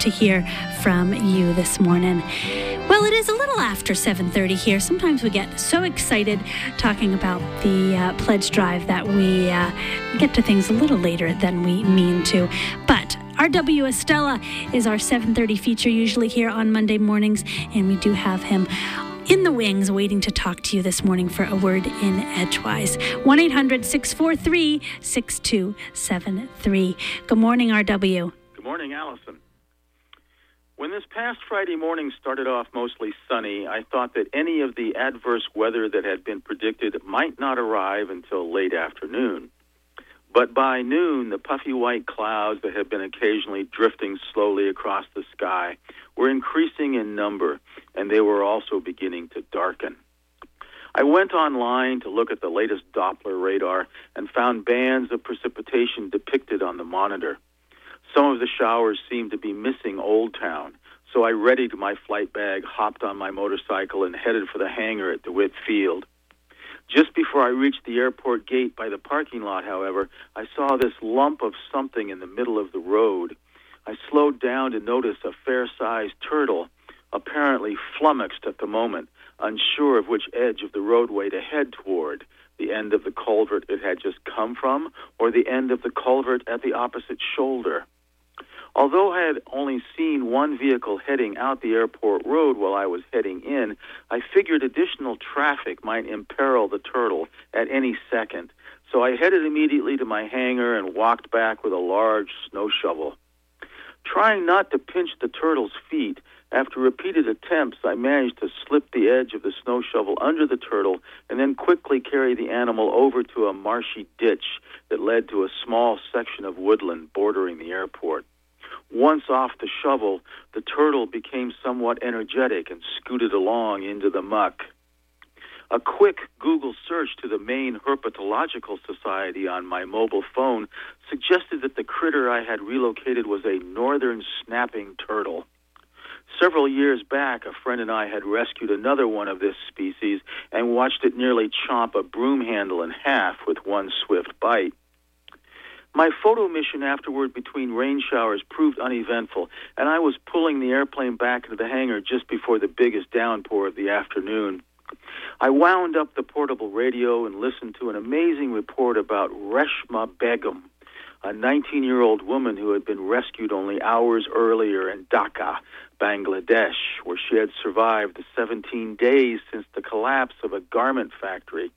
to hear from you this morning. Well, it is a little after 7:30 here. Sometimes we get so excited talking about the uh, pledge drive that we uh, get to things a little later than we mean to. But RW Estela is our 7:30 feature usually here on Monday mornings, and we do have him in the wings waiting to talk to you this morning for a word in edgewise 1-800-643-6273 good morning rw good morning allison when this past Friday morning started off mostly sunny, I thought that any of the adverse weather that had been predicted might not arrive until late afternoon. But by noon, the puffy white clouds that had been occasionally drifting slowly across the sky were increasing in number, and they were also beginning to darken. I went online to look at the latest Doppler radar and found bands of precipitation depicted on the monitor. Some of the showers seemed to be missing Old Town, so I readied my flight bag, hopped on my motorcycle, and headed for the hangar at DeWitt Field. Just before I reached the airport gate by the parking lot, however, I saw this lump of something in the middle of the road. I slowed down to notice a fair sized turtle, apparently flummoxed at the moment, unsure of which edge of the roadway to head toward the end of the culvert it had just come from, or the end of the culvert at the opposite shoulder. Although I had only seen one vehicle heading out the airport road while I was heading in, I figured additional traffic might imperil the turtle at any second. So I headed immediately to my hangar and walked back with a large snow shovel. Trying not to pinch the turtle's feet, after repeated attempts, I managed to slip the edge of the snow shovel under the turtle and then quickly carry the animal over to a marshy ditch that led to a small section of woodland bordering the airport. Once off the shovel, the turtle became somewhat energetic and scooted along into the muck. A quick Google search to the Maine Herpetological Society on my mobile phone suggested that the critter I had relocated was a northern snapping turtle. Several years back, a friend and I had rescued another one of this species and watched it nearly chomp a broom handle in half with one swift bite. My photo mission afterward between rain showers proved uneventful, and I was pulling the airplane back into the hangar just before the biggest downpour of the afternoon. I wound up the portable radio and listened to an amazing report about Reshma Begum, a 19 year old woman who had been rescued only hours earlier in Dhaka, Bangladesh, where she had survived the 17 days since the collapse of a garment factory.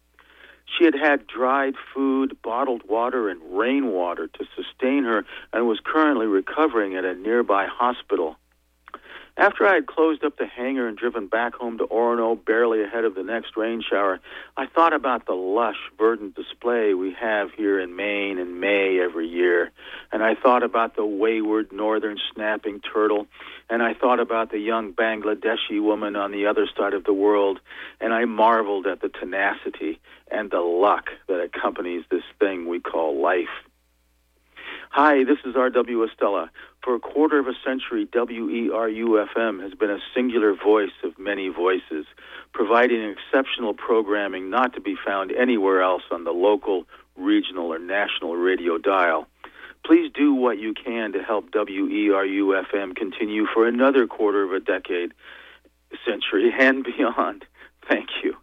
She had had dried food, bottled water, and rainwater to sustain her and was currently recovering at a nearby hospital. After I had closed up the hangar and driven back home to Orono, barely ahead of the next rain shower, I thought about the lush, verdant display we have here in Maine in May every year. And I thought about the wayward northern snapping turtle. And I thought about the young Bangladeshi woman on the other side of the world. And I marveled at the tenacity and the luck that accompanies this thing we call life. Hi, this is R.W. Estela. For a quarter of a century, WERU FM has been a singular voice of many voices, providing exceptional programming not to be found anywhere else on the local, regional, or national radio dial. Please do what you can to help WERU FM continue for another quarter of a decade, century, and beyond. Thank you.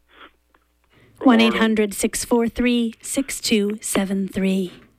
1 800 643 6273.